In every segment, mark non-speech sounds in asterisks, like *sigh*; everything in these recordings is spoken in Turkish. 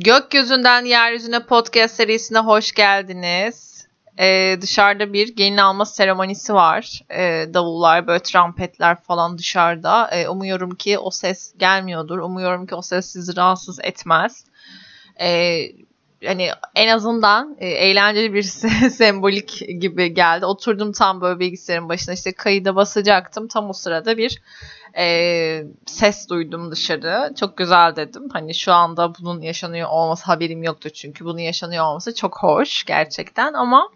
Gökyüzünden Yeryüzüne podcast serisine hoş geldiniz. Ee, dışarıda bir gelin alma seremonisi var. Ee, davullar, böyle trompetler falan dışarıda. Ee, umuyorum ki o ses gelmiyordur. Umuyorum ki o ses sizi rahatsız etmez. Ee, hani en azından e, eğlenceli bir *laughs* sembolik gibi geldi. Oturdum tam böyle bilgisayarın başına işte kayıda basacaktım. Tam o sırada bir e, ses duydum dışarı. Çok güzel dedim. Hani şu anda bunun yaşanıyor olması haberim yoktu çünkü bunun yaşanıyor olması çok hoş gerçekten ama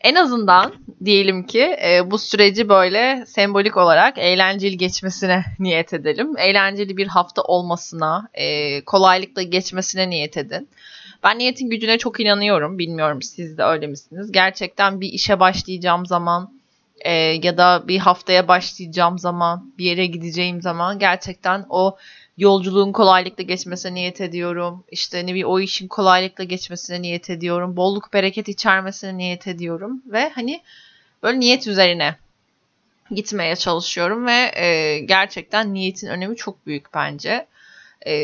en azından diyelim ki e, bu süreci böyle sembolik olarak eğlenceli geçmesine *laughs* niyet edelim. Eğlenceli bir hafta olmasına, e, kolaylıkla geçmesine niyet edin. Ben niyetin gücüne çok inanıyorum. Bilmiyorum siz de öyle misiniz? Gerçekten bir işe başlayacağım zaman e, ya da bir haftaya başlayacağım zaman, bir yere gideceğim zaman gerçekten o yolculuğun kolaylıkla geçmesine niyet ediyorum. İşte ne bir o işin kolaylıkla geçmesine niyet ediyorum. Bolluk bereket içermesine niyet ediyorum ve hani böyle niyet üzerine gitmeye çalışıyorum ve e, gerçekten niyetin önemi çok büyük bence. E,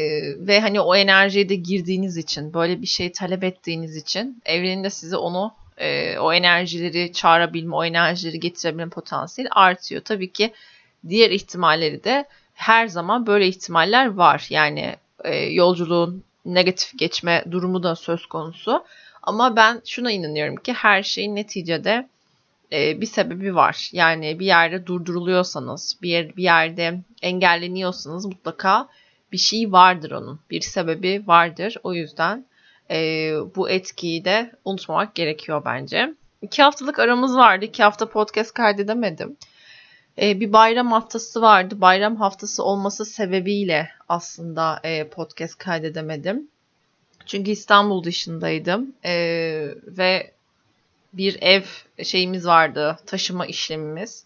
ve hani o enerjiye de girdiğiniz için, böyle bir şey talep ettiğiniz için evrenin de size onu e, o enerjileri çağırabilme, o enerjileri getirebilme potansiyeli artıyor. Tabii ki diğer ihtimalleri de her zaman böyle ihtimaller var. Yani e, yolculuğun negatif geçme durumu da söz konusu. Ama ben şuna inanıyorum ki her şeyin neticede e, bir sebebi var. Yani bir yerde durduruluyorsanız, bir, yer, bir yerde engelleniyorsanız mutlaka bir şey vardır onun. Bir sebebi vardır. O yüzden e, bu etkiyi de unutmamak gerekiyor bence. İki haftalık aramız vardı. İki hafta podcast kaydedemedim. E, bir bayram haftası vardı. Bayram haftası olması sebebiyle aslında e, podcast kaydedemedim. Çünkü İstanbul dışındaydım e, ve bir ev şeyimiz vardı, taşıma işlemimiz.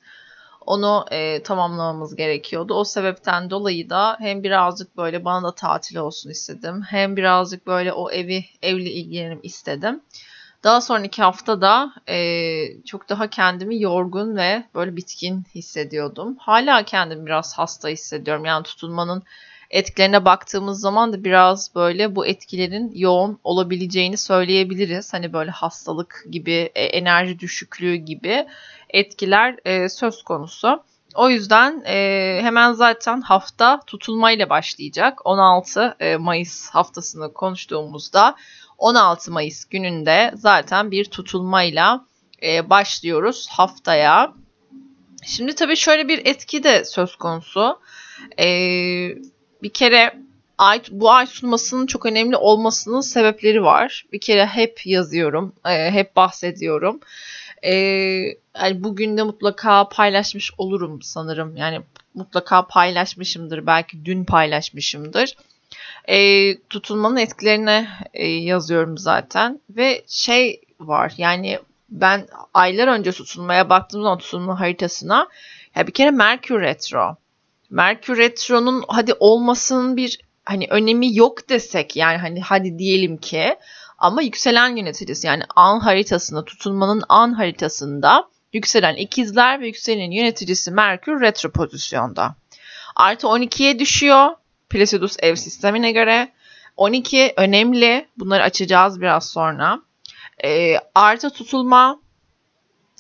Onu e, tamamlamamız gerekiyordu. O sebepten dolayı da hem birazcık böyle bana da tatil olsun istedim. Hem birazcık böyle o evi evle ilgilenim istedim. Daha sonraki hafta da e, çok daha kendimi yorgun ve böyle bitkin hissediyordum. Hala kendimi biraz hasta hissediyorum. Yani tutulmanın etkilerine baktığımız zaman da biraz böyle bu etkilerin yoğun olabileceğini söyleyebiliriz. Hani böyle hastalık gibi, e, enerji düşüklüğü gibi etkiler e, söz konusu. O yüzden e, hemen zaten hafta tutulmayla başlayacak. 16 e, Mayıs haftasını konuştuğumuzda 16 Mayıs gününde zaten bir tutulmayla başlıyoruz haftaya. Şimdi tabii şöyle bir etki de söz konusu. E, bir kere ay, bu ay sunmasının çok önemli olmasının sebepleri var. Bir kere hep yazıyorum, e, hep bahsediyorum. E, yani bugün de mutlaka paylaşmış olurum sanırım. Yani mutlaka paylaşmışımdır. Belki dün paylaşmışımdır. E, tutulmanın etkilerine yazıyorum zaten. Ve şey var yani ben aylar önce tutulmaya baktığım zaman tutulma haritasına ya bir kere Merkür Retro. Merkür Retro'nun hadi olmasının bir hani önemi yok desek yani hani hadi diyelim ki ama yükselen yöneticisi yani an haritasında tutulmanın an haritasında yükselen ikizler ve yükselen yöneticisi Merkür retro pozisyonda. Artı 12'ye düşüyor Placidus ev sistemine göre. 12 önemli. Bunları açacağız biraz sonra. E, artı tutulma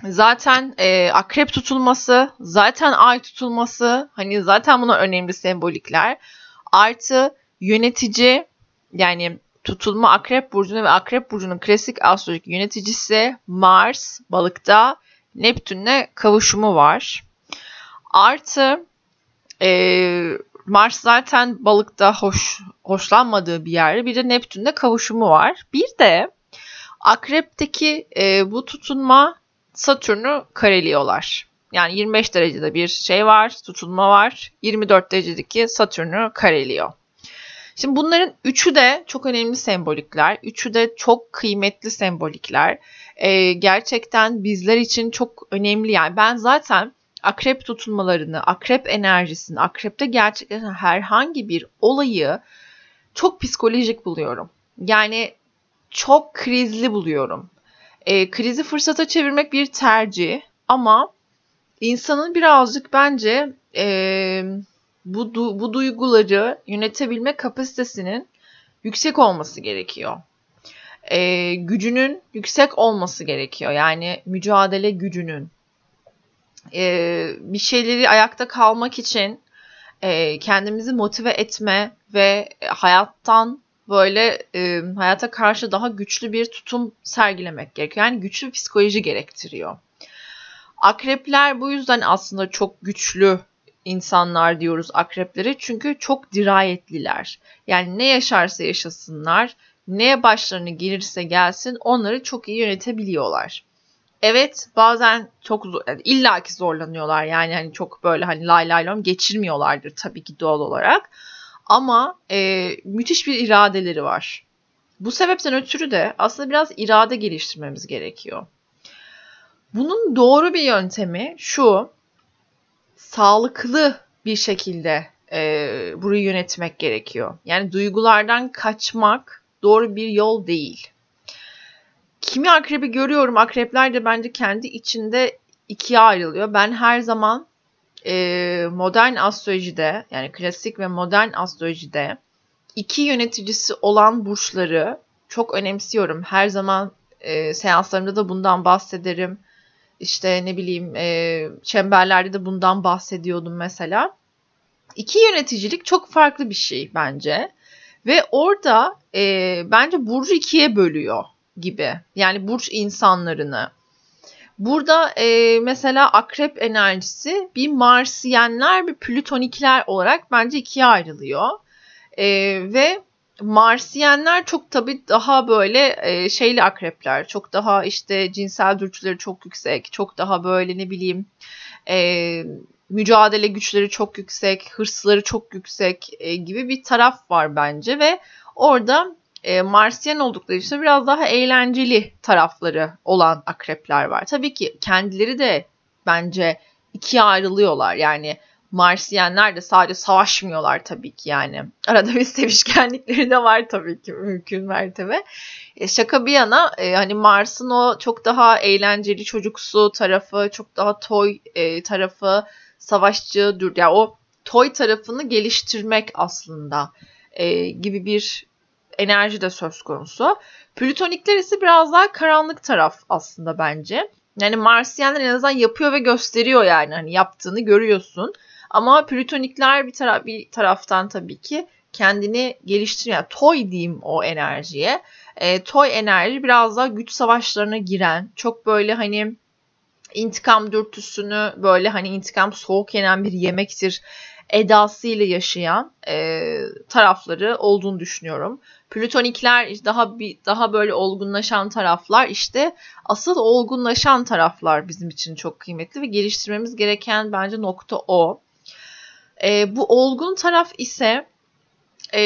zaten e, akrep tutulması, zaten ay tutulması hani zaten buna önemli sembolikler. Artı yönetici yani tutulma akrep burcunu ve akrep burcunun klasik astrolojik yöneticisi Mars balıkta Neptün'le kavuşumu var. Artı e, Mars zaten balıkta hoş hoşlanmadığı bir yerde bir de Neptün'le kavuşumu var. Bir de akrepteki e, bu tutunma Satürn'ü kareliyorlar. Yani 25 derecede bir şey var, tutulma var. 24 derecedeki Satürn'ü kareliyor. Şimdi bunların üçü de çok önemli sembolikler. Üçü de çok kıymetli sembolikler. Ee, gerçekten bizler için çok önemli. Yani ben zaten akrep tutulmalarını, akrep enerjisini, akrepte gerçekleşen herhangi bir olayı çok psikolojik buluyorum. Yani çok krizli buluyorum. E, krizi fırsata çevirmek bir tercih ama insanın birazcık bence e, bu, du- bu duyguları yönetebilme kapasitesinin yüksek olması gerekiyor. E, gücünün yüksek olması gerekiyor. Yani mücadele gücünün. E, bir şeyleri ayakta kalmak için e, kendimizi motive etme ve hayattan böyle e, hayata karşı daha güçlü bir tutum sergilemek gerekiyor. Yani güçlü psikoloji gerektiriyor. Akrepler bu yüzden aslında çok güçlü insanlar diyoruz akrepleri. Çünkü çok dirayetliler. Yani ne yaşarsa yaşasınlar, neye başlarına gelirse gelsin onları çok iyi yönetebiliyorlar. Evet bazen çok yani illaki zorlanıyorlar yani hani çok böyle hani lay lay lom geçirmiyorlardır tabii ki doğal olarak. Ama e, müthiş bir iradeleri var. Bu sebepten ötürü de aslında biraz irade geliştirmemiz gerekiyor. Bunun doğru bir yöntemi şu, sağlıklı bir şekilde e, burayı yönetmek gerekiyor. Yani duygulardan kaçmak doğru bir yol değil. Kimi akrebi görüyorum, akrepler de bence kendi içinde ikiye ayrılıyor. Ben her zaman modern astrolojide yani klasik ve modern astrolojide iki yöneticisi olan burçları çok önemsiyorum. Her zaman e, seanslarımda da bundan bahsederim. İşte ne bileyim e, çemberlerde de bundan bahsediyordum mesela. İki yöneticilik çok farklı bir şey bence. Ve orada e, bence burcu ikiye bölüyor gibi. Yani burç insanlarını. Burada e, mesela akrep enerjisi bir Marsiyenler bir Plütonikler olarak bence ikiye ayrılıyor. E, ve Marsiyenler çok tabii daha böyle e, şeyli akrepler. Çok daha işte cinsel dürtüleri çok yüksek. Çok daha böyle ne bileyim e, mücadele güçleri çok yüksek. Hırsları çok yüksek e, gibi bir taraf var bence. Ve orada e, Marsiyen oldukları için biraz daha eğlenceli tarafları olan akrepler var. Tabii ki kendileri de bence ikiye ayrılıyorlar. Yani Marsiyenler de sadece savaşmıyorlar tabii ki yani. *laughs* Arada bir sevişkenlikleri de var tabii ki mümkün mertebe. E, şaka bir yana e, hani Mars'ın o çok daha eğlenceli çocuksu tarafı, çok daha toy e, tarafı, savaşçı, dur yani o toy tarafını geliştirmek aslında e, gibi bir enerji de söz konusu. Plütonikler ise biraz daha karanlık taraf aslında bence. Yani Marsiyenler en azından yapıyor ve gösteriyor yani hani yaptığını görüyorsun. Ama Plütonikler bir, tara bir taraftan tabii ki kendini geliştiriyor. Yani toy diyeyim o enerjiye. E, toy enerji biraz daha güç savaşlarına giren, çok böyle hani intikam dürtüsünü böyle hani intikam soğuk yenen bir yemektir edasıyla yaşayan e, tarafları olduğunu düşünüyorum. Plütonikler daha bir daha böyle olgunlaşan taraflar işte asıl olgunlaşan taraflar bizim için çok kıymetli ve geliştirmemiz gereken bence nokta o. E, bu olgun taraf ise e,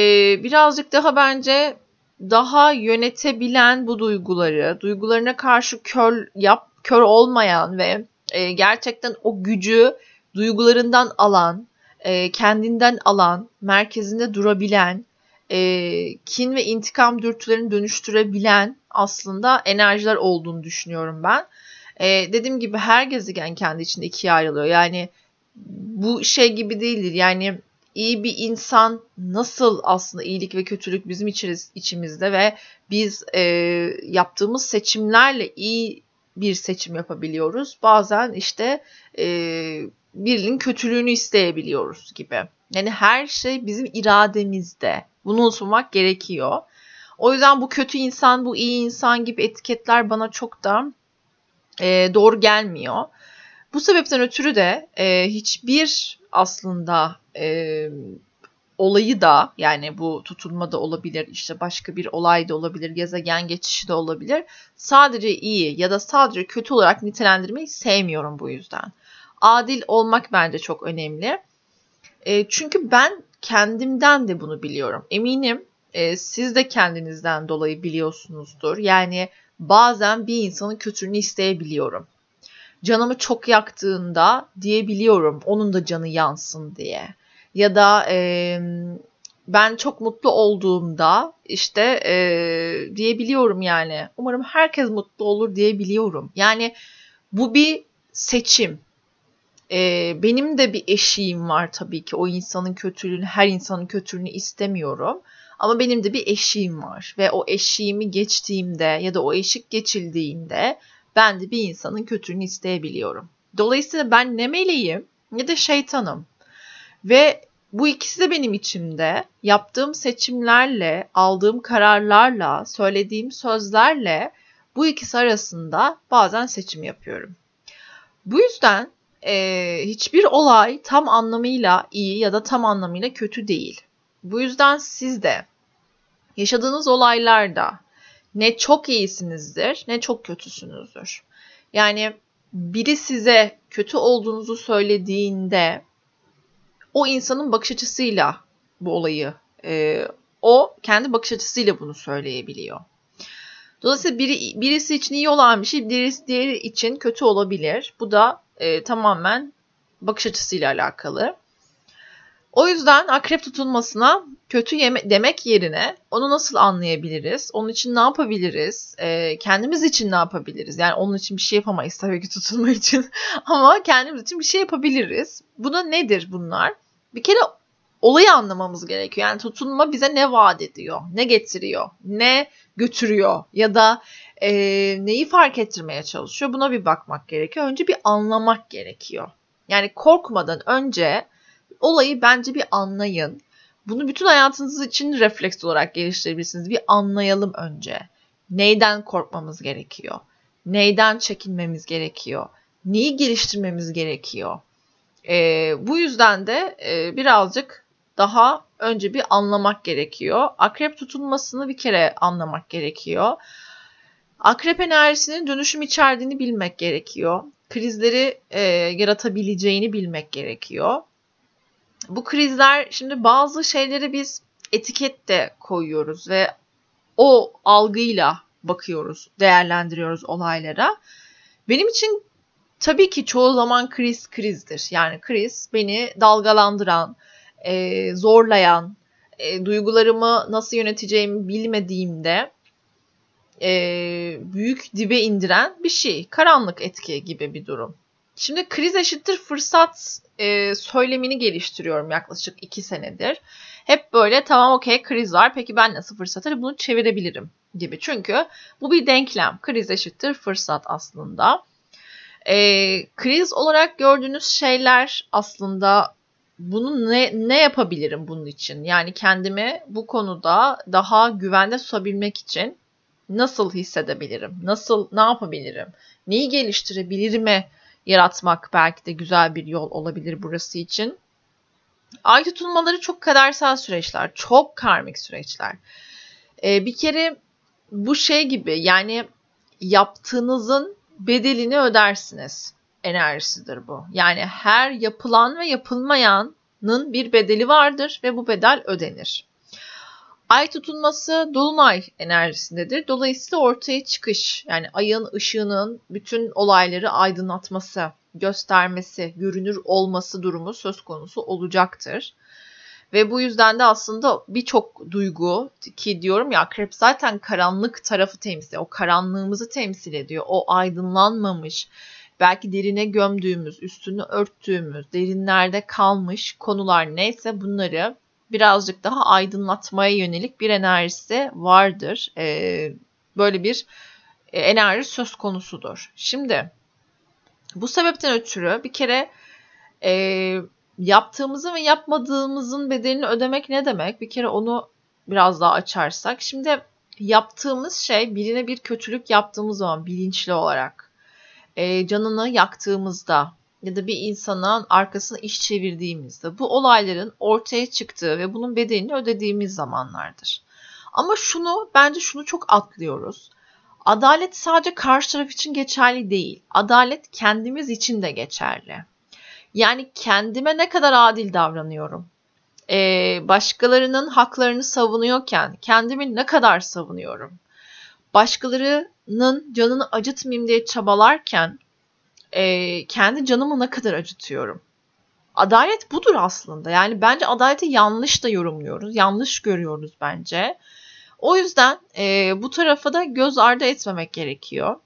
birazcık daha bence daha yönetebilen bu duyguları, duygularına karşı kör yap kör olmayan ve e, gerçekten o gücü duygularından alan, e, kendinden alan, merkezinde durabilen, e, kin ve intikam dürtülerini dönüştürebilen aslında enerjiler olduğunu düşünüyorum ben. E, dediğim gibi her gezegen kendi içinde ikiye ayrılıyor. Yani bu şey gibi değildir. Yani iyi bir insan nasıl aslında iyilik ve kötülük bizim içimiz, içimizde ve biz e, yaptığımız seçimlerle iyi bir seçim yapabiliyoruz. Bazen işte e, birinin kötülüğünü isteyebiliyoruz gibi. Yani her şey bizim irademizde. Bunu unutmak gerekiyor. O yüzden bu kötü insan, bu iyi insan gibi etiketler bana çok da e, doğru gelmiyor. Bu sebepten ötürü de e, hiçbir aslında e, olayı da yani bu tutulma da olabilir, işte başka bir olay da olabilir, gezegen geçişi de olabilir. Sadece iyi ya da sadece kötü olarak nitelendirmeyi sevmiyorum bu yüzden. Adil olmak bence çok önemli. E, çünkü ben kendimden de bunu biliyorum. Eminim e, siz de kendinizden dolayı biliyorsunuzdur. Yani bazen bir insanın kötülüğünü isteyebiliyorum. Canımı çok yaktığında diyebiliyorum onun da canı yansın diye. Ya da e, ben çok mutlu olduğumda işte e, diyebiliyorum yani. Umarım herkes mutlu olur diyebiliyorum. Yani bu bir seçim. E, benim de bir eşiğim var tabii ki. O insanın kötülüğünü, her insanın kötülüğünü istemiyorum. Ama benim de bir eşiğim var ve o eşiğimi geçtiğimde ya da o eşik geçildiğinde ben de bir insanın kötülüğünü isteyebiliyorum. Dolayısıyla ben ne meleğim ne de şeytanım. Ve bu ikisi de benim içimde yaptığım seçimlerle, aldığım kararlarla, söylediğim sözlerle bu ikisi arasında bazen seçim yapıyorum. Bu yüzden e, hiçbir olay tam anlamıyla iyi ya da tam anlamıyla kötü değil. Bu yüzden siz de yaşadığınız olaylarda ne çok iyisinizdir ne çok kötüsünüzdür. Yani biri size kötü olduğunuzu söylediğinde o insanın bakış açısıyla bu olayı e, o kendi bakış açısıyla bunu söyleyebiliyor. Dolayısıyla biri, birisi için iyi olan bir şey birisi diğeri için kötü olabilir. Bu da e, tamamen bakış açısıyla alakalı. O yüzden akrep tutulmasına kötü yeme demek yerine onu nasıl anlayabiliriz? Onun için ne yapabiliriz? E, kendimiz için ne yapabiliriz? Yani onun için bir şey yapamayız tabii ki tutulma *laughs* için. Ama kendimiz için bir şey yapabiliriz. Bu da nedir bunlar? Bir kere olayı anlamamız gerekiyor. Yani tutulma bize ne vaat ediyor? Ne getiriyor? Ne götürüyor? Ya da e, neyi fark ettirmeye çalışıyor? Buna bir bakmak gerekiyor. Önce bir anlamak gerekiyor. Yani korkmadan önce olayı bence bir anlayın. Bunu bütün hayatınız için refleks olarak geliştirebilirsiniz. Bir anlayalım önce. Neyden korkmamız gerekiyor? Neyden çekinmemiz gerekiyor? Neyi geliştirmemiz gerekiyor? E, bu yüzden de e, birazcık daha önce bir anlamak gerekiyor. Akrep tutulmasını bir kere anlamak gerekiyor. Akrep enerjisinin dönüşüm içerdiğini bilmek gerekiyor. Krizleri e, yaratabileceğini bilmek gerekiyor. Bu krizler şimdi bazı şeyleri biz etikette koyuyoruz ve o algıyla bakıyoruz, değerlendiriyoruz olaylara. Benim için tabii ki çoğu zaman kriz krizdir. Yani kriz beni dalgalandıran, e, zorlayan, e, duygularımı nasıl yöneteceğimi bilmediğimde e, büyük dibe indiren bir şey. Karanlık etki gibi bir durum. Şimdi kriz eşittir fırsat e, söylemini geliştiriyorum yaklaşık iki senedir. Hep böyle tamam okey kriz var peki ben nasıl fırsatı bunu çevirebilirim gibi. Çünkü bu bir denklem. Kriz eşittir fırsat aslında. E, kriz olarak gördüğünüz şeyler aslında bunu ne, ne yapabilirim bunun için? Yani kendimi bu konuda daha güvende tutabilmek için nasıl hissedebilirim? Nasıl ne yapabilirim? Neyi geliştirebilirim? yaratmak belki de güzel bir yol olabilir burası için. Ay tutulmaları çok kadersel süreçler, çok karmik süreçler. Ee, bir kere bu şey gibi yani yaptığınızın bedelini ödersiniz enerjisidir bu. Yani her yapılan ve yapılmayanın bir bedeli vardır ve bu bedel ödenir. Ay tutulması dolunay enerjisindedir. Dolayısıyla ortaya çıkış yani ayın ışığının bütün olayları aydınlatması, göstermesi, görünür olması durumu söz konusu olacaktır. Ve bu yüzden de aslında birçok duygu ki diyorum ya akrep zaten karanlık tarafı temsil. O karanlığımızı temsil ediyor. O aydınlanmamış, belki derine gömdüğümüz, üstünü örttüğümüz, derinlerde kalmış konular neyse bunları birazcık daha aydınlatmaya yönelik bir enerjisi vardır. Ee, böyle bir e, enerji söz konusudur. Şimdi bu sebepten ötürü bir kere e, yaptığımızın ve yapmadığımızın bedelini ödemek ne demek? Bir kere onu biraz daha açarsak. Şimdi yaptığımız şey birine bir kötülük yaptığımız zaman bilinçli olarak e, canını yaktığımızda ya da bir insana arkasına iş çevirdiğimizde bu olayların ortaya çıktığı ve bunun bedelini ödediğimiz zamanlardır. Ama şunu bence şunu çok atlıyoruz. Adalet sadece karşı taraf için geçerli değil. Adalet kendimiz için de geçerli. Yani kendime ne kadar adil davranıyorum? Ee, başkalarının haklarını savunuyorken kendimi ne kadar savunuyorum? Başkalarının canını acıtmayayım diye çabalarken e, kendi canımı ne kadar acıtıyorum? Adalet budur aslında. Yani bence adaleti yanlış da yorumluyoruz. Yanlış görüyoruz bence. O yüzden e, bu tarafa da göz ardı etmemek gerekiyor.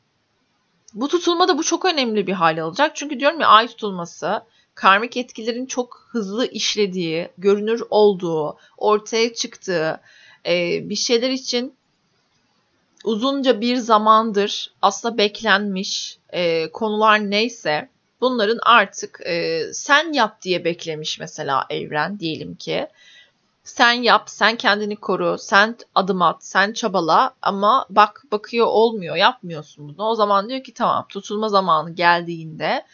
Bu tutulma da bu çok önemli bir hale alacak. Çünkü diyorum ya ay tutulması karmik etkilerin çok hızlı işlediği, görünür olduğu, ortaya çıktığı, e, bir şeyler için uzunca bir zamandır aslında beklenmiş e, konular neyse bunların artık e, sen yap diye beklemiş mesela evren diyelim ki. Sen yap, sen kendini koru, sen adım at, sen çabala ama bak bakıyor olmuyor, yapmıyorsun bunu. O zaman diyor ki tamam tutulma zamanı geldiğinde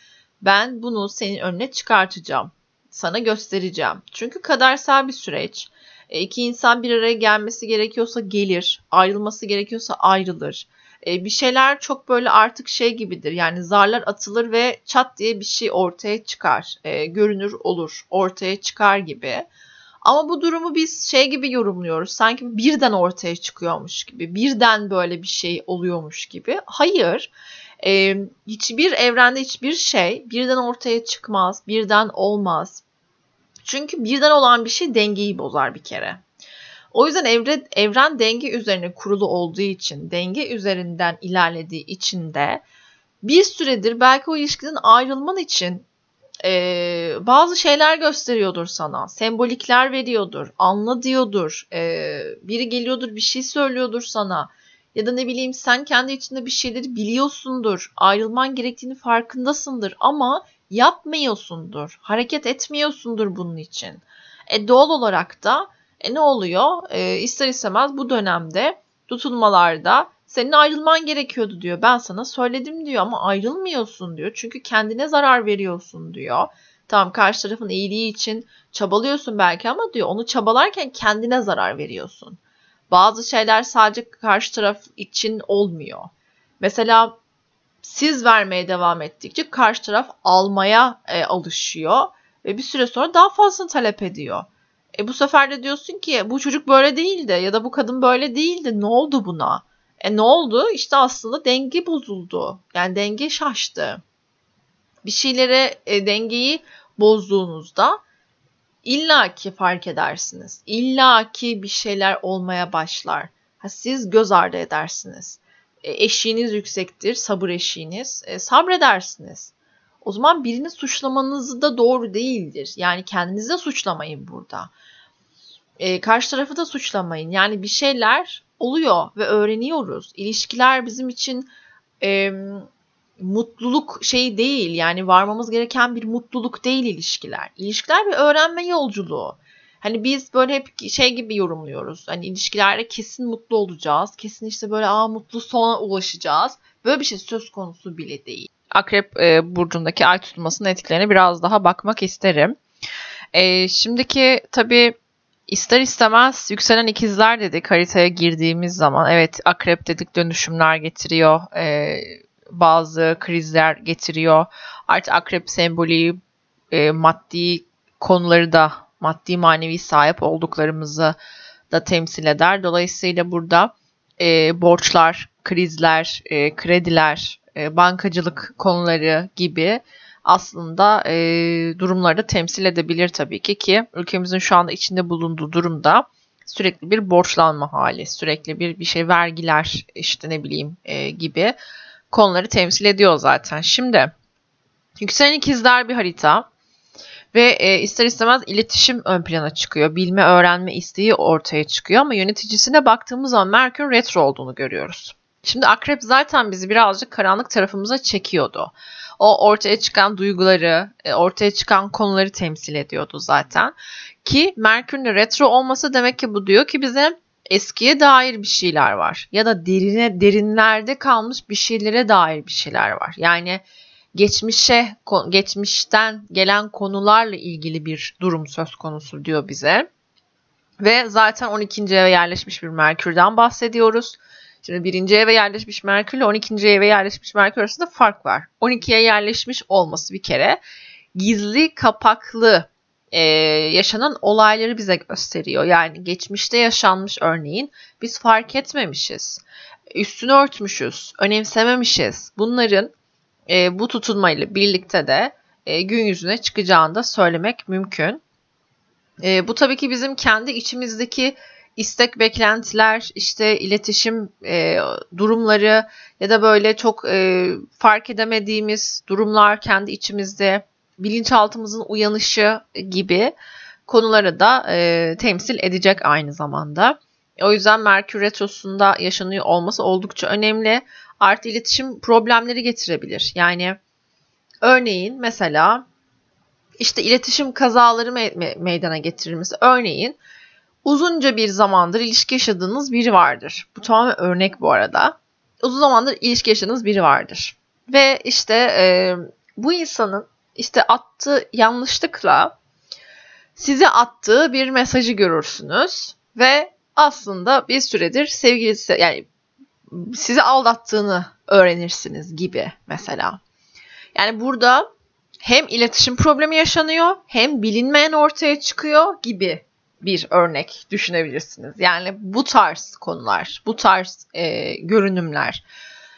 ben bunu senin önüne çıkartacağım. Sana göstereceğim. Çünkü kadersel bir süreç. E, iki insan bir araya gelmesi gerekiyorsa gelir, ayrılması gerekiyorsa ayrılır. E, bir şeyler çok böyle artık şey gibidir. Yani zarlar atılır ve çat diye bir şey ortaya çıkar. E, görünür olur, ortaya çıkar gibi. Ama bu durumu biz şey gibi yorumluyoruz. Sanki birden ortaya çıkıyormuş gibi. Birden böyle bir şey oluyormuş gibi. Hayır. E, hiçbir evrende hiçbir şey birden ortaya çıkmaz. Birden olmaz. Çünkü birden olan bir şey dengeyi bozar bir kere. O yüzden evre, evren denge üzerine kurulu olduğu için, denge üzerinden ilerlediği için de bir süredir belki o ilişkiden ayrılman için e, bazı şeyler gösteriyordur sana. Sembolikler veriyordur. Anla diyordur. E, biri geliyordur bir şey söylüyordur sana. Ya da ne bileyim sen kendi içinde bir şeyleri biliyorsundur. Ayrılman gerektiğini farkındasındır ama yapmıyorsundur. Hareket etmiyorsundur bunun için. E doğal olarak da e ne oluyor? E, ister istemez bu dönemde tutulmalarda senin ayrılman gerekiyordu diyor. Ben sana söyledim diyor ama ayrılmıyorsun diyor. Çünkü kendine zarar veriyorsun diyor. Tamam karşı tarafın iyiliği için çabalıyorsun belki ama diyor onu çabalarken kendine zarar veriyorsun. Bazı şeyler sadece karşı taraf için olmuyor. Mesela siz vermeye devam ettikçe karşı taraf almaya e, alışıyor ve bir süre sonra daha fazlasını talep ediyor. E bu sefer de diyorsun ki bu çocuk böyle değildi ya da bu kadın böyle değildi. Ne oldu buna? E ne oldu? İşte aslında denge bozuldu. Yani denge şaştı. Bir şeylere e, dengeyi bozduğunuzda illaki fark edersiniz. İllaki bir şeyler olmaya başlar. Ha, siz göz ardı edersiniz. E, eşiğiniz yüksektir, sabır eşiğiniz. E, sabredersiniz. O zaman birini suçlamanız da doğru değildir. Yani kendinizi suçlamayın burada. E, karşı tarafı da suçlamayın. Yani bir şeyler oluyor ve öğreniyoruz. İlişkiler bizim için e, mutluluk şey değil. Yani varmamız gereken bir mutluluk değil ilişkiler. İlişkiler bir öğrenme yolculuğu. Hani biz böyle hep şey gibi yorumluyoruz. Hani ilişkilerde kesin mutlu olacağız. Kesin işte böyle aa mutlu sona ulaşacağız. Böyle bir şey söz konusu bile değil. Akrep e, burcundaki ay tutulmasının etkilerine biraz daha bakmak isterim. E, şimdiki tabii ister istemez yükselen ikizler dedik haritaya girdiğimiz zaman. Evet akrep dedik dönüşümler getiriyor. E, bazı krizler getiriyor. Artık akrep sembolü e, maddi konuları da maddi manevi sahip olduklarımızı da temsil eder. Dolayısıyla burada e, borçlar, krizler, e, krediler, e, bankacılık konuları gibi aslında e, durumları da temsil edebilir tabii ki ki ülkemizin şu anda içinde bulunduğu durumda sürekli bir borçlanma hali, sürekli bir bir şey vergiler işte ne bileyim e, gibi konuları temsil ediyor zaten. Şimdi yükselen ikizler bir harita ve e, ister istemez iletişim ön plana çıkıyor. Bilme, öğrenme isteği ortaya çıkıyor ama yöneticisine baktığımız zaman Merkür retro olduğunu görüyoruz. Şimdi akrep zaten bizi birazcık karanlık tarafımıza çekiyordu. O ortaya çıkan duyguları, e, ortaya çıkan konuları temsil ediyordu zaten. Ki Merkür'ün retro olması demek ki bu diyor ki bize eskiye dair bir şeyler var. Ya da derine derinlerde kalmış bir şeylere dair bir şeyler var. Yani geçmişe, geçmişten gelen konularla ilgili bir durum söz konusu diyor bize. Ve zaten 12. eve yerleşmiş bir Merkür'den bahsediyoruz. Şimdi birinci eve yerleşmiş Merkür ile 12. eve yerleşmiş Merkür arasında fark var. 12'ye yerleşmiş olması bir kere gizli kapaklı e, yaşanan olayları bize gösteriyor. Yani geçmişte yaşanmış örneğin biz fark etmemişiz. Üstünü örtmüşüz, önemsememişiz. Bunların e, bu tutunmayla birlikte de e, gün yüzüne çıkacağını da söylemek mümkün. E, bu tabii ki bizim kendi içimizdeki istek beklentiler, işte iletişim e, durumları ya da böyle çok e, fark edemediğimiz durumlar kendi içimizde, bilinçaltımızın uyanışı gibi konuları da e, temsil edecek aynı zamanda. O yüzden Merkür Retrosu'nda yaşanıyor olması oldukça önemli. Artı iletişim problemleri getirebilir. Yani örneğin mesela işte iletişim kazaları me- meydana getirir mesela. Örneğin uzunca bir zamandır ilişki yaşadığınız biri vardır. Bu tamamen örnek bu arada. Uzun zamandır ilişki yaşadığınız biri vardır. Ve işte e, bu insanın işte attığı yanlışlıkla size attığı bir mesajı görürsünüz ve aslında bir süredir sevgilisi yani sizi aldattığını öğrenirsiniz gibi mesela. Yani burada hem iletişim problemi yaşanıyor hem bilinmeyen ortaya çıkıyor gibi bir örnek düşünebilirsiniz. Yani bu tarz konular, bu tarz e, görünümler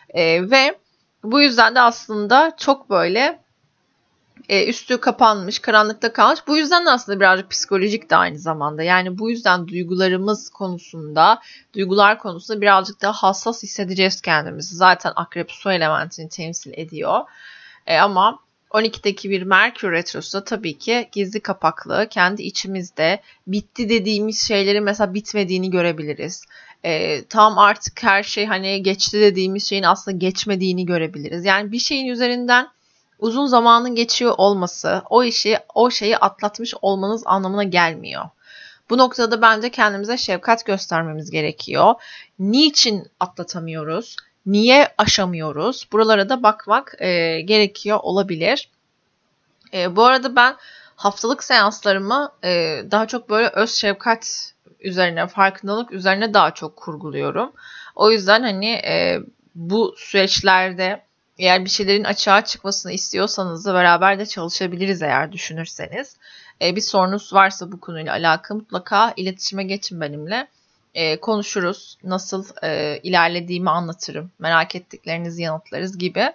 e, ve bu yüzden de aslında çok böyle e, üstü kapanmış, karanlıkta kalmış. Bu yüzden de aslında birazcık psikolojik de aynı zamanda. Yani bu yüzden duygularımız konusunda, duygular konusunda birazcık daha hassas hissedeceğiz kendimizi. Zaten akrep su elementini temsil ediyor. E, ama 12'deki bir Merkür Retrosu da tabii ki gizli kapaklı, kendi içimizde bitti dediğimiz şeylerin mesela bitmediğini görebiliriz. E, tam artık her şey hani geçti dediğimiz şeyin aslında geçmediğini görebiliriz. Yani bir şeyin üzerinden uzun zamanın geçiyor olması o işi o şeyi atlatmış olmanız anlamına gelmiyor. Bu noktada bence kendimize şefkat göstermemiz gerekiyor. Niçin atlatamıyoruz? Niye aşamıyoruz? Buralara da bakmak e, gerekiyor olabilir. E, bu arada ben haftalık seanslarımı e, daha çok böyle öz şefkat üzerine, farkındalık üzerine daha çok kurguluyorum. O yüzden hani e, bu süreçlerde eğer bir şeylerin açığa çıkmasını istiyorsanız da beraber de çalışabiliriz eğer düşünürseniz. E, bir sorunuz varsa bu konuyla alakalı mutlaka iletişime geçin benimle. E, konuşuruz. Nasıl e, ilerlediğimi anlatırım. Merak ettiklerinizi yanıtlarız gibi.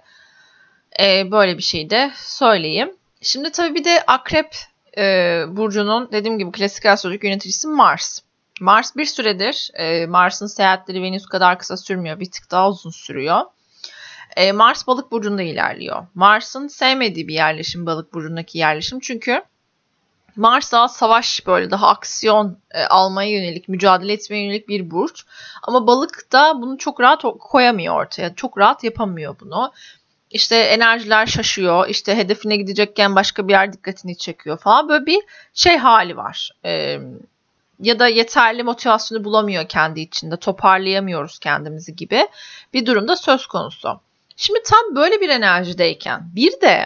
E, böyle bir şey de söyleyeyim. Şimdi tabii bir de Akrep e, Burcu'nun dediğim gibi klasik astrolojik yöneticisi Mars. Mars bir süredir, e, Mars'ın seyahatleri Venüs kadar kısa sürmüyor, bir tık daha uzun sürüyor. E, Mars balık burcunda ilerliyor. Mars'ın sevmediği bir yerleşim balık burcundaki yerleşim. Çünkü Mars daha savaş böyle daha aksiyon e, almaya yönelik, mücadele etmeye yönelik bir burç. Ama balık da bunu çok rahat koyamıyor ortaya. Çok rahat yapamıyor bunu. İşte enerjiler şaşıyor. İşte hedefine gidecekken başka bir yer dikkatini çekiyor falan. Böyle bir şey hali var. Ee, ya da yeterli motivasyonu bulamıyor kendi içinde. Toparlayamıyoruz kendimizi gibi bir durumda söz konusu. Şimdi tam böyle bir enerjideyken bir de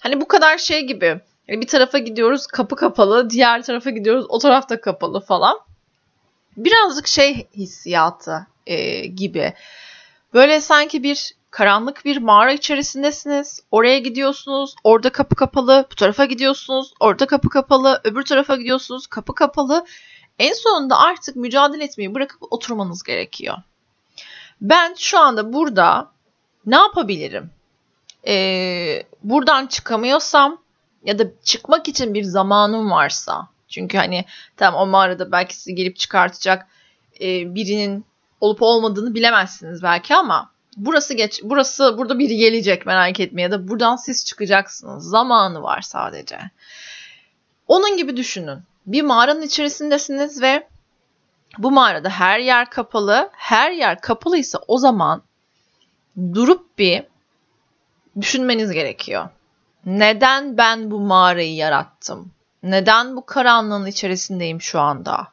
hani bu kadar şey gibi yani bir tarafa gidiyoruz kapı kapalı, diğer tarafa gidiyoruz o tarafta kapalı falan. Birazcık şey hissiyatı e, gibi. Böyle sanki bir karanlık bir mağara içerisindesiniz. Oraya gidiyorsunuz, orada kapı kapalı, bu tarafa gidiyorsunuz, orada kapı kapalı, öbür tarafa gidiyorsunuz, kapı kapalı. En sonunda artık mücadele etmeyi bırakıp oturmanız gerekiyor. Ben şu anda burada ne yapabilirim? Ee, buradan çıkamıyorsam ya da çıkmak için bir zamanım varsa çünkü hani tamam o mağarada belki sizi gelip çıkartacak e, birinin olup olmadığını bilemezsiniz belki ama burası geç burası burada biri gelecek merak etme ya da buradan siz çıkacaksınız. Zamanı var sadece. Onun gibi düşünün. Bir mağaranın içerisindesiniz ve bu mağarada her yer kapalı. Her yer kapalıysa o zaman durup bir düşünmeniz gerekiyor. Neden ben bu mağarayı yarattım? Neden bu karanlığın içerisindeyim şu anda?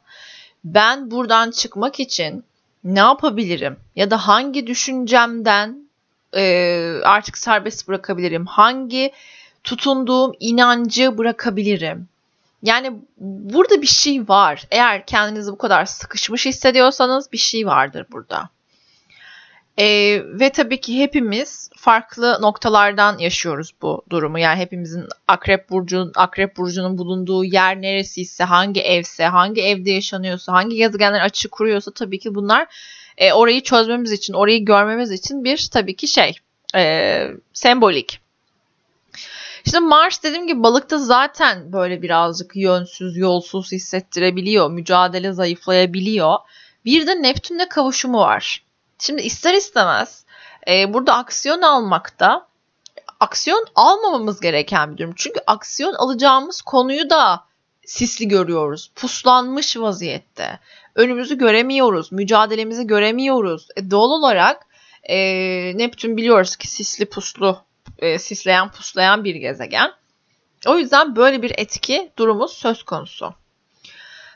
Ben buradan çıkmak için ne yapabilirim? Ya da hangi düşüncemden e, artık serbest bırakabilirim? Hangi tutunduğum inancı bırakabilirim? Yani burada bir şey var. Eğer kendinizi bu kadar sıkışmış hissediyorsanız bir şey vardır burada. E, ve tabii ki hepimiz farklı noktalardan yaşıyoruz bu durumu. Yani hepimizin Akrep burcu Akrep burcunun bulunduğu yer neresiyse, hangi evse, hangi evde yaşanıyorsa, hangi gezegenler açı kuruyorsa tabii ki bunlar e, orayı çözmemiz için, orayı görmemiz için bir tabii ki şey, e, sembolik. İşte Mars dediğim gibi balıkta zaten böyle birazcık yönsüz, yolsuz hissettirebiliyor, mücadele zayıflayabiliyor. Bir de Neptün'le kavuşumu var. Şimdi ister istemez e, burada aksiyon almakta aksiyon almamamız gereken bir durum. Çünkü aksiyon alacağımız konuyu da sisli görüyoruz. Puslanmış vaziyette. Önümüzü göremiyoruz. Mücadelemizi göremiyoruz. E, doğal olarak e, Neptün biliyoruz ki sisli puslu, e, sisleyen puslayan bir gezegen. O yüzden böyle bir etki durumumuz söz konusu.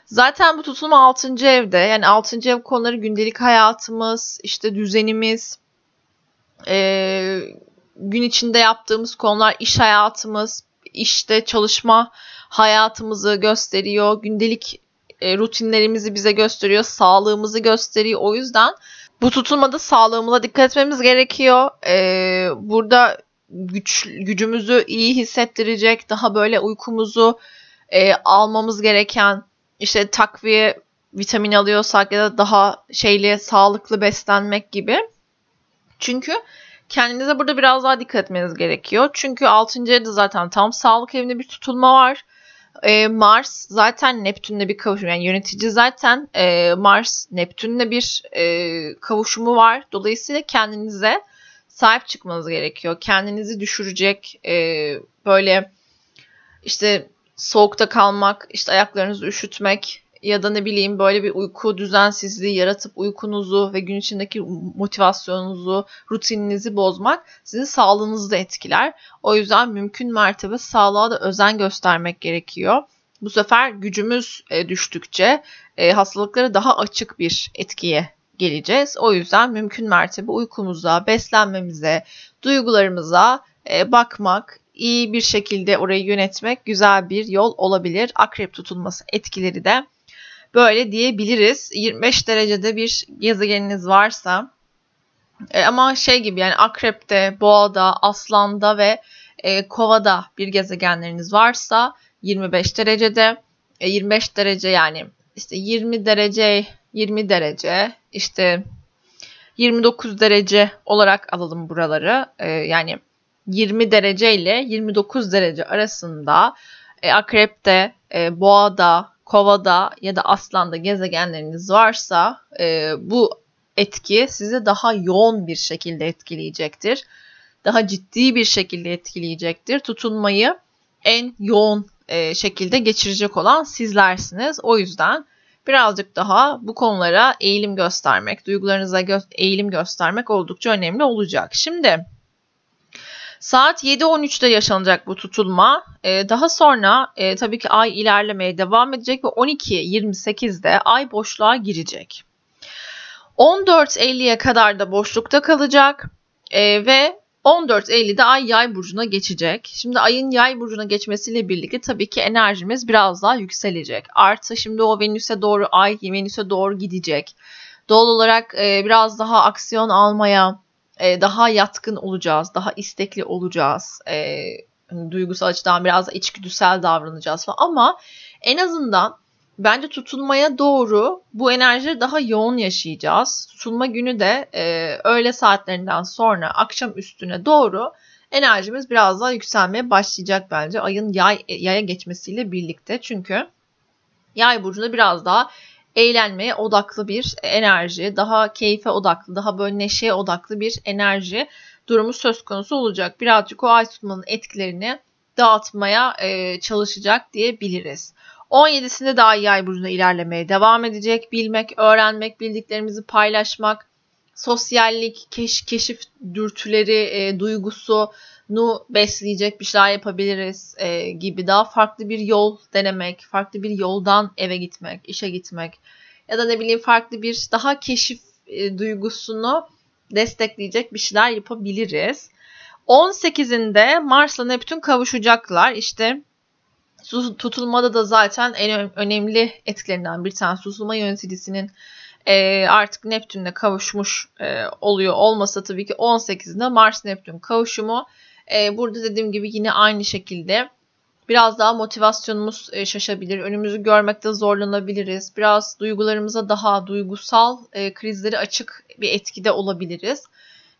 Zaten bu tutulma 6. evde. Yani 6. ev konuları gündelik hayatımız, işte düzenimiz, e, gün içinde yaptığımız konular, iş hayatımız, işte çalışma hayatımızı gösteriyor. Gündelik e, rutinlerimizi bize gösteriyor. Sağlığımızı gösteriyor. O yüzden bu tutulmada sağlığımıza dikkat etmemiz gerekiyor. E, burada güç, gücümüzü iyi hissettirecek, daha böyle uykumuzu e, almamız gereken işte takviye vitamin alıyorsak ya da daha şeyli sağlıklı beslenmek gibi. Çünkü kendinize burada biraz daha dikkat etmeniz gerekiyor. Çünkü 6. evde zaten tam sağlık evinde bir tutulma var. Ee, Mars zaten Neptün'le bir kavuşum. Yani yönetici zaten e, Mars Neptün'le bir e, kavuşumu var. Dolayısıyla kendinize sahip çıkmanız gerekiyor. Kendinizi düşürecek e, böyle işte soğukta kalmak, işte ayaklarınızı üşütmek ya da ne bileyim böyle bir uyku düzensizliği yaratıp uykunuzu ve gün içindeki motivasyonunuzu, rutininizi bozmak sizin sağlığınızı da etkiler. O yüzden mümkün mertebe sağlığa da özen göstermek gerekiyor. Bu sefer gücümüz e, düştükçe e, hastalıklara daha açık bir etkiye geleceğiz. O yüzden mümkün mertebe uykumuza, beslenmemize, duygularımıza e, bakmak, iyi bir şekilde orayı yönetmek güzel bir yol olabilir. Akrep tutulması etkileri de böyle diyebiliriz. 25 derecede bir gezegeniniz varsa e, ama şey gibi yani akrepte, boğada, aslanda ve e, kovada bir gezegenleriniz varsa 25 derecede e, 25 derece yani işte 20 derece 20 derece işte 29 derece olarak alalım buraları. E, yani 20 derece ile 29 derece arasında e, akrepte, e, boğada, kovada ya da aslanda gezegenleriniz varsa e, bu etki sizi daha yoğun bir şekilde etkileyecektir. Daha ciddi bir şekilde etkileyecektir. Tutunmayı en yoğun e, şekilde geçirecek olan sizlersiniz. O yüzden birazcık daha bu konulara eğilim göstermek, duygularınıza gö- eğilim göstermek oldukça önemli olacak. Şimdi Saat 7.13'te yaşanacak bu tutulma. Ee, daha sonra e, tabii ki ay ilerlemeye devam edecek ve 12.28'de ay boşluğa girecek. 14.50'ye kadar da boşlukta kalacak e, ve 14.50'de ay yay burcuna geçecek. Şimdi ayın yay burcuna geçmesiyle birlikte tabii ki enerjimiz biraz daha yükselecek. Artı şimdi o Venüs'e doğru ay Venüs'e doğru gidecek. Doğal olarak e, biraz daha aksiyon almaya, e, daha yatkın olacağız, daha istekli olacağız. E, hani duygusal açıdan biraz da içgüdüsel davranacağız falan. Ama en azından bence tutulmaya doğru bu enerjiyi daha yoğun yaşayacağız. Tutulma günü de e, öğle saatlerinden sonra akşam üstüne doğru enerjimiz biraz daha yükselmeye başlayacak bence ayın yay yaya geçmesiyle birlikte. Çünkü yay burcunda biraz daha eğlenmeye odaklı bir enerji, daha keyfe odaklı, daha böyle neşeye odaklı bir enerji durumu söz konusu olacak. Birazcık o ay tutmanın etkilerini dağıtmaya e, çalışacak diyebiliriz. 17'sinde daha yay burcunda ilerlemeye devam edecek. Bilmek, öğrenmek, bildiklerimizi paylaşmak, sosyallik, keş, keşif dürtüleri, e, duygusu, nu besleyecek bir şeyler yapabiliriz e, gibi daha farklı bir yol denemek, farklı bir yoldan eve gitmek, işe gitmek ya da ne bileyim farklı bir daha keşif e, duygusunu destekleyecek bir şeyler yapabiliriz. 18'inde Mars'la Neptün kavuşacaklar. İşte tutulmada da zaten en önemli etkilerinden bir tanesi tutulma yöneticisinin e, artık Neptün'le kavuşmuş e, oluyor olmasa tabii ki 18'inde Mars Neptün kavuşumu e, burada dediğim gibi yine aynı şekilde biraz daha motivasyonumuz e, şaşabilir. Önümüzü görmekte zorlanabiliriz. Biraz duygularımıza daha duygusal e, krizleri açık bir etkide olabiliriz.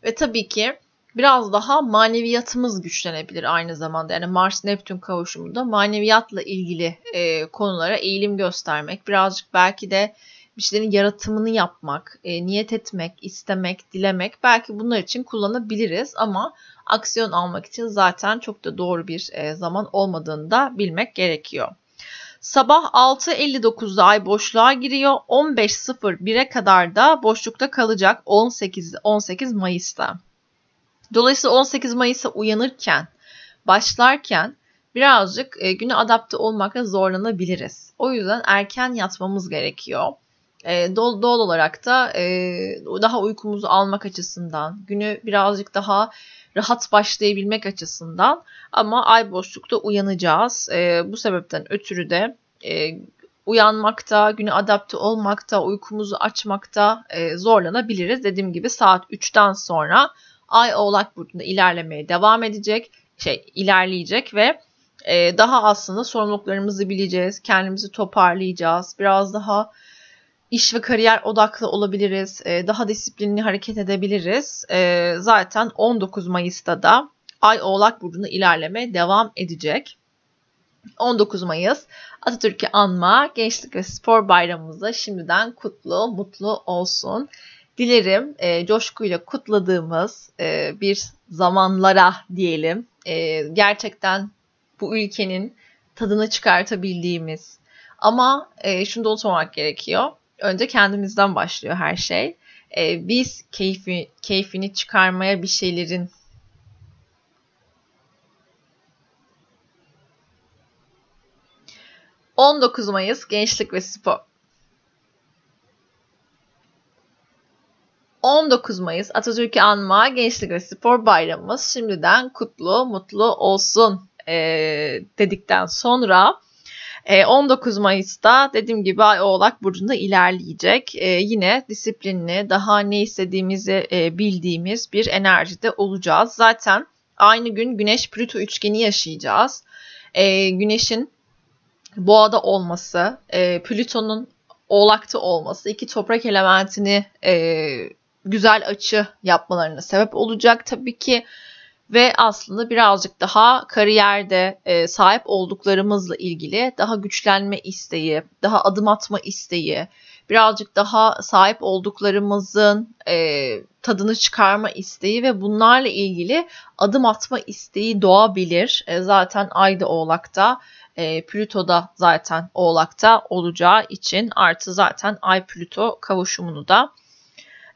Ve tabii ki biraz daha maneviyatımız güçlenebilir aynı zamanda. Yani Mars-Neptün kavuşumunda maneviyatla ilgili e, konulara eğilim göstermek, birazcık belki de bir şeylerin yaratımını yapmak, e, niyet etmek, istemek, dilemek belki bunlar için kullanabiliriz ama aksiyon almak için zaten çok da doğru bir e, zaman olmadığını da bilmek gerekiyor. Sabah 6.59'da ay boşluğa giriyor. 15.01'e kadar da boşlukta kalacak 18 18 Mayıs'ta. Dolayısıyla 18 Mayıs'a uyanırken, başlarken birazcık e, güne adapte olmakta zorlanabiliriz. O yüzden erken yatmamız gerekiyor. E, doğal, doğal olarak da e, daha uykumuzu almak açısından, günü birazcık daha rahat başlayabilmek açısından ama ay boşlukta uyanacağız. E, bu sebepten ötürü de e, uyanmakta, güne adapte olmakta, uykumuzu açmakta e, zorlanabiliriz. Dediğim gibi saat 3'ten sonra Ay Oğlak Burcu'nda ilerlemeye devam edecek, şey ilerleyecek ve e, daha aslında sorumluluklarımızı bileceğiz, kendimizi toparlayacağız, biraz daha iş ve kariyer odaklı olabiliriz, e, daha disiplinli hareket edebiliriz. E, zaten 19 Mayıs'ta da Ay Oğlak Burcu'nda ilerlemeye devam edecek. 19 Mayıs Atatürk'ü anma Gençlik ve Spor Bayramımızda şimdiden kutlu, mutlu olsun. Dilerim e, coşkuyla kutladığımız e, bir zamanlara diyelim. E, gerçekten bu ülkenin tadını çıkartabildiğimiz ama e, şunu da unutmamak gerekiyor. Önce kendimizden başlıyor her şey. E, biz keyfi, keyfini çıkarmaya bir şeylerin 19 Mayıs Gençlik ve Spor 19 Mayıs Atatürk'ü anma Gençlik ve Spor Bayramımız şimdiden kutlu, mutlu olsun e, dedikten sonra 19 Mayıs'ta dediğim gibi Ay Oğlak Burcu'nda ilerleyecek. E, yine disiplinli, daha ne istediğimizi e, bildiğimiz bir enerjide olacağız. Zaten aynı gün Güneş-Plüto üçgeni yaşayacağız. E, güneşin boğada olması, e, Plüton'un oğlakta olması iki toprak elementini e, güzel açı yapmalarına sebep olacak tabii ki. Ve aslında birazcık daha kariyerde e, sahip olduklarımızla ilgili daha güçlenme isteği, daha adım atma isteği, birazcık daha sahip olduklarımızın e, tadını çıkarma isteği ve bunlarla ilgili adım atma isteği doğabilir. E, zaten Ayda Oğlak'ta e, Plüto'da zaten Oğlak'ta olacağı için artı zaten Ay-Plüto kavuşumunu da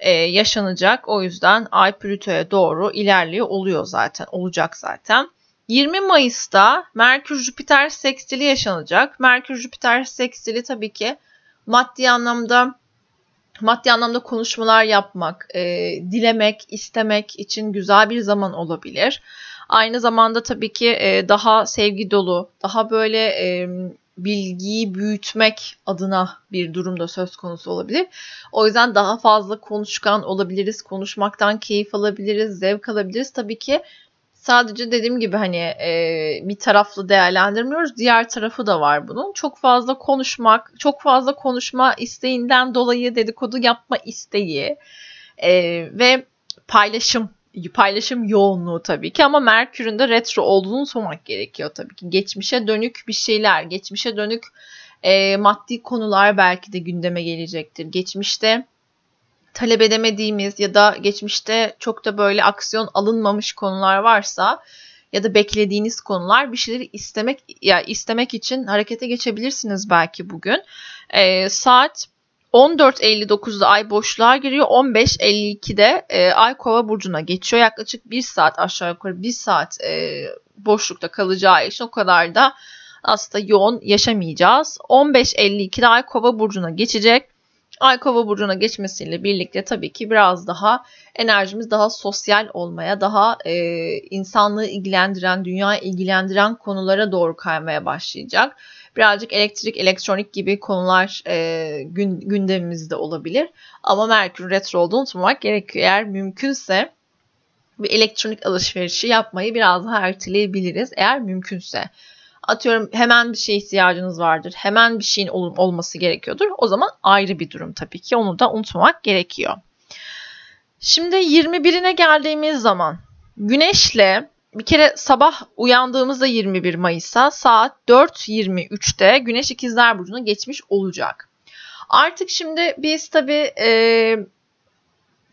e, yaşanacak. O yüzden Ay Plüto'ya doğru ilerliyor oluyor zaten. Olacak zaten. 20 Mayıs'ta Merkür Jüpiter sekstili yaşanacak. Merkür Jüpiter sekstili tabii ki maddi anlamda maddi anlamda konuşmalar yapmak, e, dilemek, istemek için güzel bir zaman olabilir. Aynı zamanda tabii ki e, daha sevgi dolu, daha böyle e, bilgiyi büyütmek adına bir durumda söz konusu olabilir. O yüzden daha fazla konuşkan olabiliriz, konuşmaktan keyif alabiliriz, zevk alabiliriz. Tabii ki sadece dediğim gibi hani e, bir taraflı değerlendirmiyoruz. Diğer tarafı da var bunun. Çok fazla konuşmak, çok fazla konuşma isteğinden dolayı dedikodu yapma isteği e, ve paylaşım paylaşım yoğunluğu tabii ki ama Merkür'ün de retro olduğunu sormak gerekiyor tabii ki. Geçmişe dönük bir şeyler, geçmişe dönük e, maddi konular belki de gündeme gelecektir. Geçmişte talep edemediğimiz ya da geçmişte çok da böyle aksiyon alınmamış konular varsa ya da beklediğiniz konular bir şeyleri istemek ya istemek için harekete geçebilirsiniz belki bugün. E, saat 14.59'da ay boşluğa giriyor. 15.52'de e, ay kova burcuna geçiyor. Yaklaşık 1 saat aşağı yukarı 1 saat e, boşlukta kalacağı için o kadar da aslında yoğun yaşamayacağız. 15.52'de ay kova burcuna geçecek. Ay kova burcuna geçmesiyle birlikte tabii ki biraz daha enerjimiz daha sosyal olmaya, daha e, insanlığı ilgilendiren, dünyayı ilgilendiren konulara doğru kaymaya başlayacak birazcık elektrik, elektronik gibi konular e, gün, gündemimizde olabilir. Ama Merkür Retro olduğunu unutmamak gerekiyor. Eğer mümkünse bir elektronik alışverişi yapmayı biraz daha erteleyebiliriz eğer mümkünse. Atıyorum hemen bir şeye ihtiyacınız vardır. Hemen bir şeyin ol- olması gerekiyordur. O zaman ayrı bir durum tabii ki. Onu da unutmamak gerekiyor. Şimdi 21'ine geldiğimiz zaman Güneşle bir kere sabah uyandığımızda 21 Mayıs'a saat 4.23'te Güneş İkizler Burcu'na geçmiş olacak. Artık şimdi biz tabii e,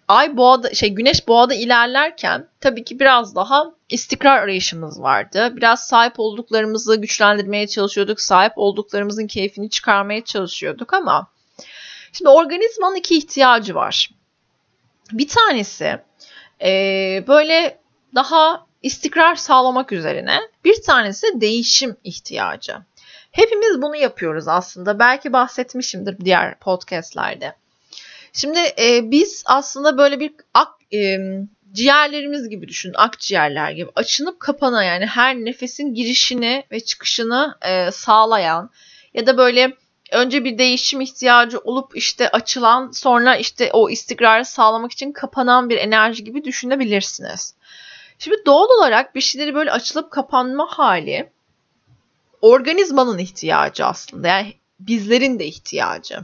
ay boğada şey güneş boğada ilerlerken tabii ki biraz daha istikrar arayışımız vardı. Biraz sahip olduklarımızı güçlendirmeye çalışıyorduk. Sahip olduklarımızın keyfini çıkarmaya çalışıyorduk ama şimdi organizmanın iki ihtiyacı var. Bir tanesi e, böyle daha istikrar sağlamak üzerine bir tanesi değişim ihtiyacı. Hepimiz bunu yapıyoruz aslında. Belki bahsetmişimdir diğer podcastlerde. Şimdi e, biz aslında böyle bir ak, e, ciğerlerimiz gibi düşün, akciğerler gibi açınıp kapanan yani her nefesin girişini ve çıkışını e, sağlayan ya da böyle önce bir değişim ihtiyacı olup işte açılan sonra işte o istikrarı sağlamak için kapanan bir enerji gibi düşünebilirsiniz. Şimdi doğal olarak bir şeyleri böyle açılıp kapanma hali organizmanın ihtiyacı aslında. Yani bizlerin de ihtiyacı.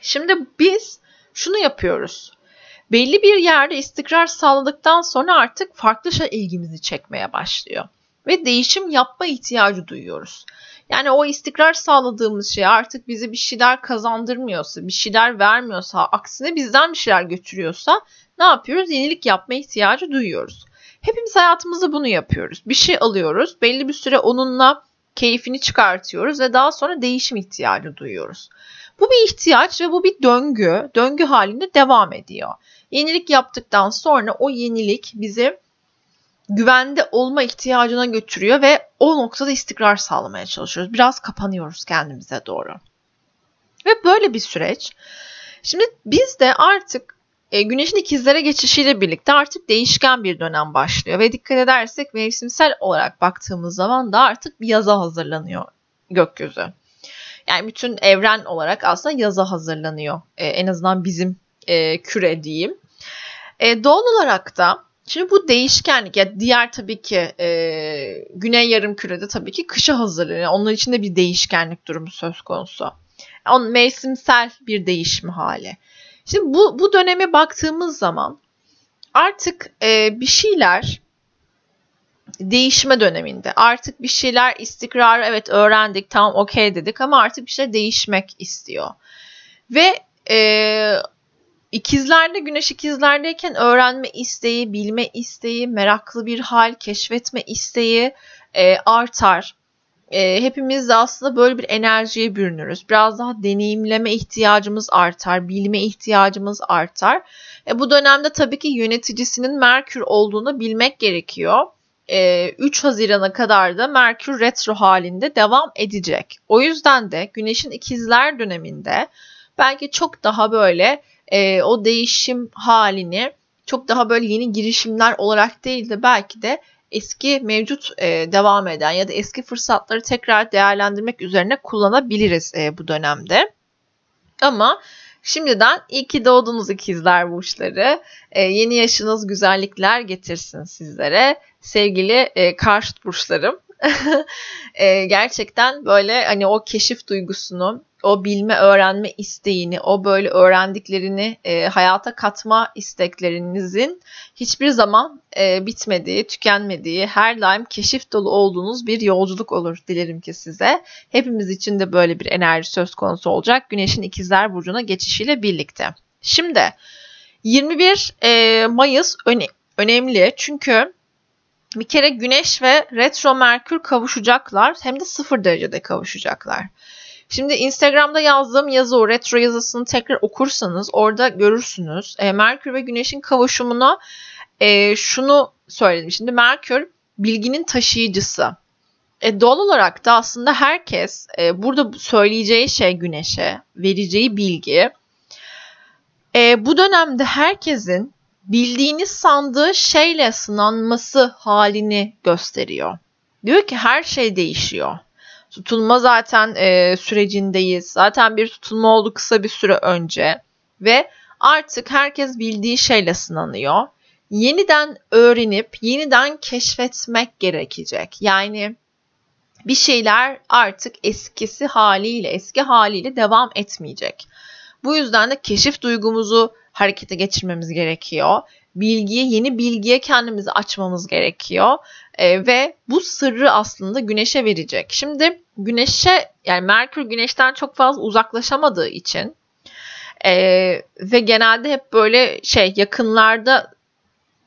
Şimdi biz şunu yapıyoruz. Belli bir yerde istikrar sağladıktan sonra artık farklı şey ilgimizi çekmeye başlıyor. Ve değişim yapma ihtiyacı duyuyoruz. Yani o istikrar sağladığımız şey artık bize bir şeyler kazandırmıyorsa, bir şeyler vermiyorsa, aksine bizden bir şeyler götürüyorsa ne yapıyoruz? Yenilik yapma ihtiyacı duyuyoruz. Hepimiz hayatımızda bunu yapıyoruz. Bir şey alıyoruz, belli bir süre onunla keyfini çıkartıyoruz ve daha sonra değişim ihtiyacı duyuyoruz. Bu bir ihtiyaç ve bu bir döngü, döngü halinde devam ediyor. Yenilik yaptıktan sonra o yenilik bizi güvende olma ihtiyacına götürüyor ve o noktada istikrar sağlamaya çalışıyoruz. Biraz kapanıyoruz kendimize doğru. Ve böyle bir süreç. Şimdi biz de artık e, güneşin ikizlere geçişiyle birlikte artık değişken bir dönem başlıyor. Ve dikkat edersek mevsimsel olarak baktığımız zaman da artık bir yaza hazırlanıyor gökyüzü. Yani bütün evren olarak aslında yaza hazırlanıyor. E, en azından bizim e, küre diyeyim. E, doğal olarak da Şimdi bu değişkenlik ya diğer tabii ki e, güney yarım kürede tabii ki kışa hazırlanıyor. Onlar için de bir değişkenlik durumu söz konusu. On mevsimsel bir değişim hali. Şimdi bu bu döneme baktığımız zaman artık e, bir şeyler değişme döneminde. Artık bir şeyler istikrarı evet öğrendik tamam okey dedik ama artık bir şey değişmek istiyor. Ve e, ikizlerde güneş ikizlerdeyken öğrenme isteği, bilme isteği, meraklı bir hal, keşfetme isteği e, artar. E, hepimiz aslında böyle bir enerjiye bürünürüz. Biraz daha deneyimleme ihtiyacımız artar, bilme ihtiyacımız artar. E, bu dönemde tabii ki yöneticisinin Merkür olduğunu bilmek gerekiyor. 3 Haziran'a kadar da Merkür retro halinde devam edecek. O yüzden de Güneş'in ikizler döneminde belki çok daha böyle e, o değişim halini çok daha böyle yeni girişimler olarak değil de belki de eski mevcut e, devam eden ya da eski fırsatları tekrar değerlendirmek üzerine kullanabiliriz e, bu dönemde. Ama şimdiden iyi ki doğdunuz ikizler burçları. E, yeni yaşınız güzellikler getirsin sizlere. Sevgili e, karşıt burçlarım. *laughs* e, gerçekten böyle hani o keşif duygusunu, o bilme öğrenme isteğini, o böyle öğrendiklerini e, hayata katma isteklerinizin hiçbir zaman e, bitmediği, tükenmediği, her daim keşif dolu olduğunuz bir yolculuk olur dilerim ki size. Hepimiz için de böyle bir enerji söz konusu olacak Güneş'in ikizler burcuna geçişiyle birlikte. Şimdi 21 e, Mayıs öne önemli çünkü bir kere Güneş ve Retro Merkür kavuşacaklar hem de sıfır derecede kavuşacaklar. Şimdi Instagram'da yazdığım yazı o retro yazısını tekrar okursanız orada görürsünüz. E, Merkür ve Güneş'in kavuşumuna e, şunu söyledim. Şimdi Merkür bilginin taşıyıcısı. E, doğal olarak da aslında herkes e, burada söyleyeceği şey Güneş'e, vereceği bilgi. E, bu dönemde herkesin bildiğini sandığı şeyle sınanması halini gösteriyor. Diyor ki her şey değişiyor. Tutulma zaten e, sürecindeyiz. Zaten bir tutulma oldu kısa bir süre önce ve artık herkes bildiği şeyle sınanıyor. Yeniden öğrenip yeniden keşfetmek gerekecek. Yani bir şeyler artık eskisi haliyle, eski haliyle devam etmeyecek. Bu yüzden de keşif duygumuzu harekete geçirmemiz gerekiyor. Bilgiye, yeni bilgiye kendimizi açmamız gerekiyor. E, ve bu sırrı aslında güneşe verecek. Şimdi güneşe yani Merkür güneşten çok fazla uzaklaşamadığı için E, ve genelde hep böyle şey yakınlarda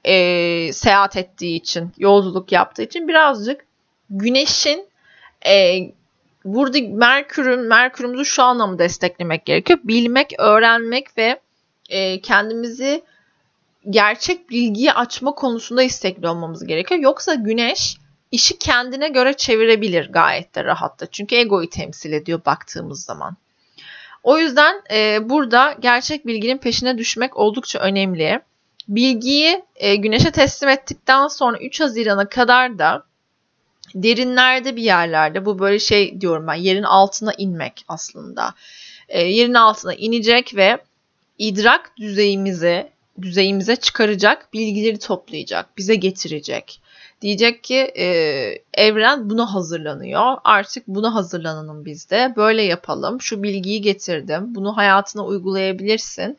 e, seyahat ettiği için, yolculuk yaptığı için birazcık güneşin e, burada Merkür'ün, Merkür'ümüzü şu anlamda desteklemek gerekiyor. Bilmek, öğrenmek ve e, kendimizi gerçek bilgiyi açma konusunda istekli olmamız gerekiyor. Yoksa güneş işi kendine göre çevirebilir gayet de rahatla. Çünkü egoyu temsil ediyor baktığımız zaman. O yüzden e, burada gerçek bilginin peşine düşmek oldukça önemli. Bilgiyi e, güneşe teslim ettikten sonra 3 Haziran'a kadar da derinlerde bir yerlerde bu böyle şey diyorum ben yerin altına inmek aslında. E, yerin altına inecek ve idrak düzeyimizi düzeyimize çıkaracak bilgileri toplayacak, bize getirecek. Diyecek ki e, evren buna hazırlanıyor. Artık buna hazırlanalım biz de. Böyle yapalım. Şu bilgiyi getirdim. Bunu hayatına uygulayabilirsin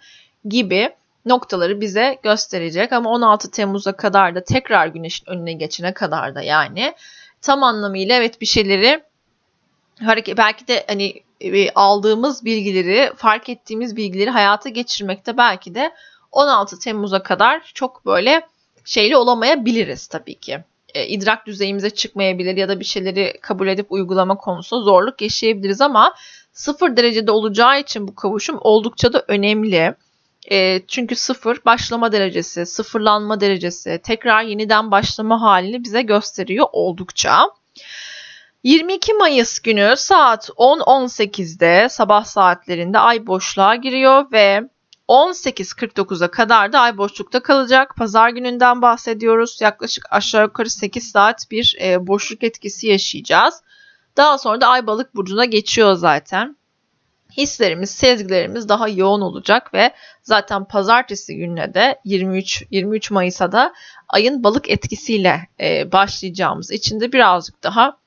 gibi noktaları bize gösterecek. Ama 16 Temmuz'a kadar da tekrar güneşin önüne geçene kadar da yani tam anlamıyla evet bir şeyleri hareket belki de hani aldığımız bilgileri, fark ettiğimiz bilgileri hayata geçirmekte belki de 16 Temmuz'a kadar çok böyle şeyli olamayabiliriz tabii ki. E, idrak düzeyimize çıkmayabilir ya da bir şeyleri kabul edip uygulama konusunda zorluk yaşayabiliriz ama sıfır derecede olacağı için bu kavuşum oldukça da önemli. E, çünkü sıfır başlama derecesi, sıfırlanma derecesi, tekrar yeniden başlama halini bize gösteriyor oldukça. 22 Mayıs günü saat 10.18'de sabah saatlerinde ay boşluğa giriyor ve 18.49'a kadar da ay boşlukta kalacak. Pazar gününden bahsediyoruz. Yaklaşık aşağı yukarı 8 saat bir e, boşluk etkisi yaşayacağız. Daha sonra da ay balık burcuna geçiyor zaten. Hislerimiz, sezgilerimiz daha yoğun olacak ve zaten pazartesi gününe de 23 23 Mayıs'a da ayın balık etkisiyle e, başlayacağımız için de birazcık daha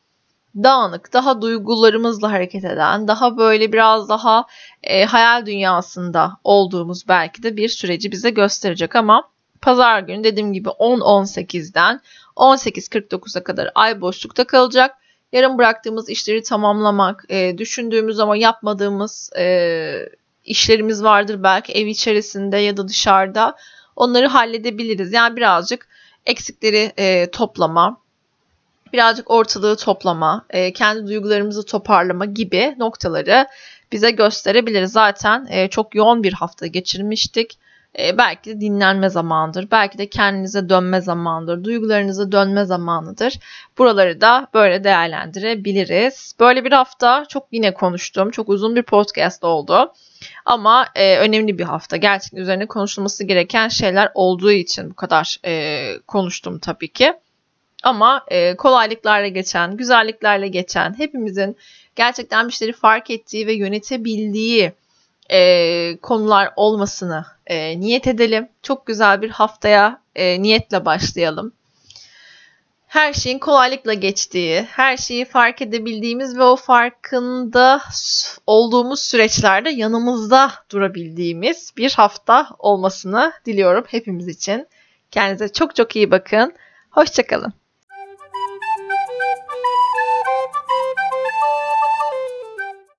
dağınık, daha duygularımızla hareket eden, daha böyle biraz daha e, hayal dünyasında olduğumuz belki de bir süreci bize gösterecek ama pazar günü dediğim gibi 10-18'den 18.49'a kadar ay boşlukta kalacak. Yarın bıraktığımız işleri tamamlamak, e, düşündüğümüz ama yapmadığımız e, işlerimiz vardır belki ev içerisinde ya da dışarıda. Onları halledebiliriz. Yani birazcık eksikleri e, toplama, birazcık ortalığı toplama, e, kendi duygularımızı toparlama gibi noktaları bize gösterebilir. Zaten e, çok yoğun bir hafta geçirmiştik. E, belki de dinlenme zamanıdır. Belki de kendinize dönme zamanıdır. Duygularınıza dönme zamanıdır. Buraları da böyle değerlendirebiliriz. Böyle bir hafta çok yine konuştum. Çok uzun bir podcast oldu. Ama e, önemli bir hafta. Gerçekten üzerine konuşulması gereken şeyler olduğu için bu kadar e, konuştum tabii ki. Ama e, kolaylıklarla geçen, güzelliklerle geçen, hepimizin gerçekten bir şeyleri fark ettiği ve yönetebildiği e, konular olmasını e, niyet edelim. Çok güzel bir haftaya e, niyetle başlayalım. Her şeyin kolaylıkla geçtiği, her şeyi fark edebildiğimiz ve o farkında olduğumuz süreçlerde yanımızda durabildiğimiz bir hafta olmasını diliyorum hepimiz için. Kendinize çok çok iyi bakın. Hoşçakalın.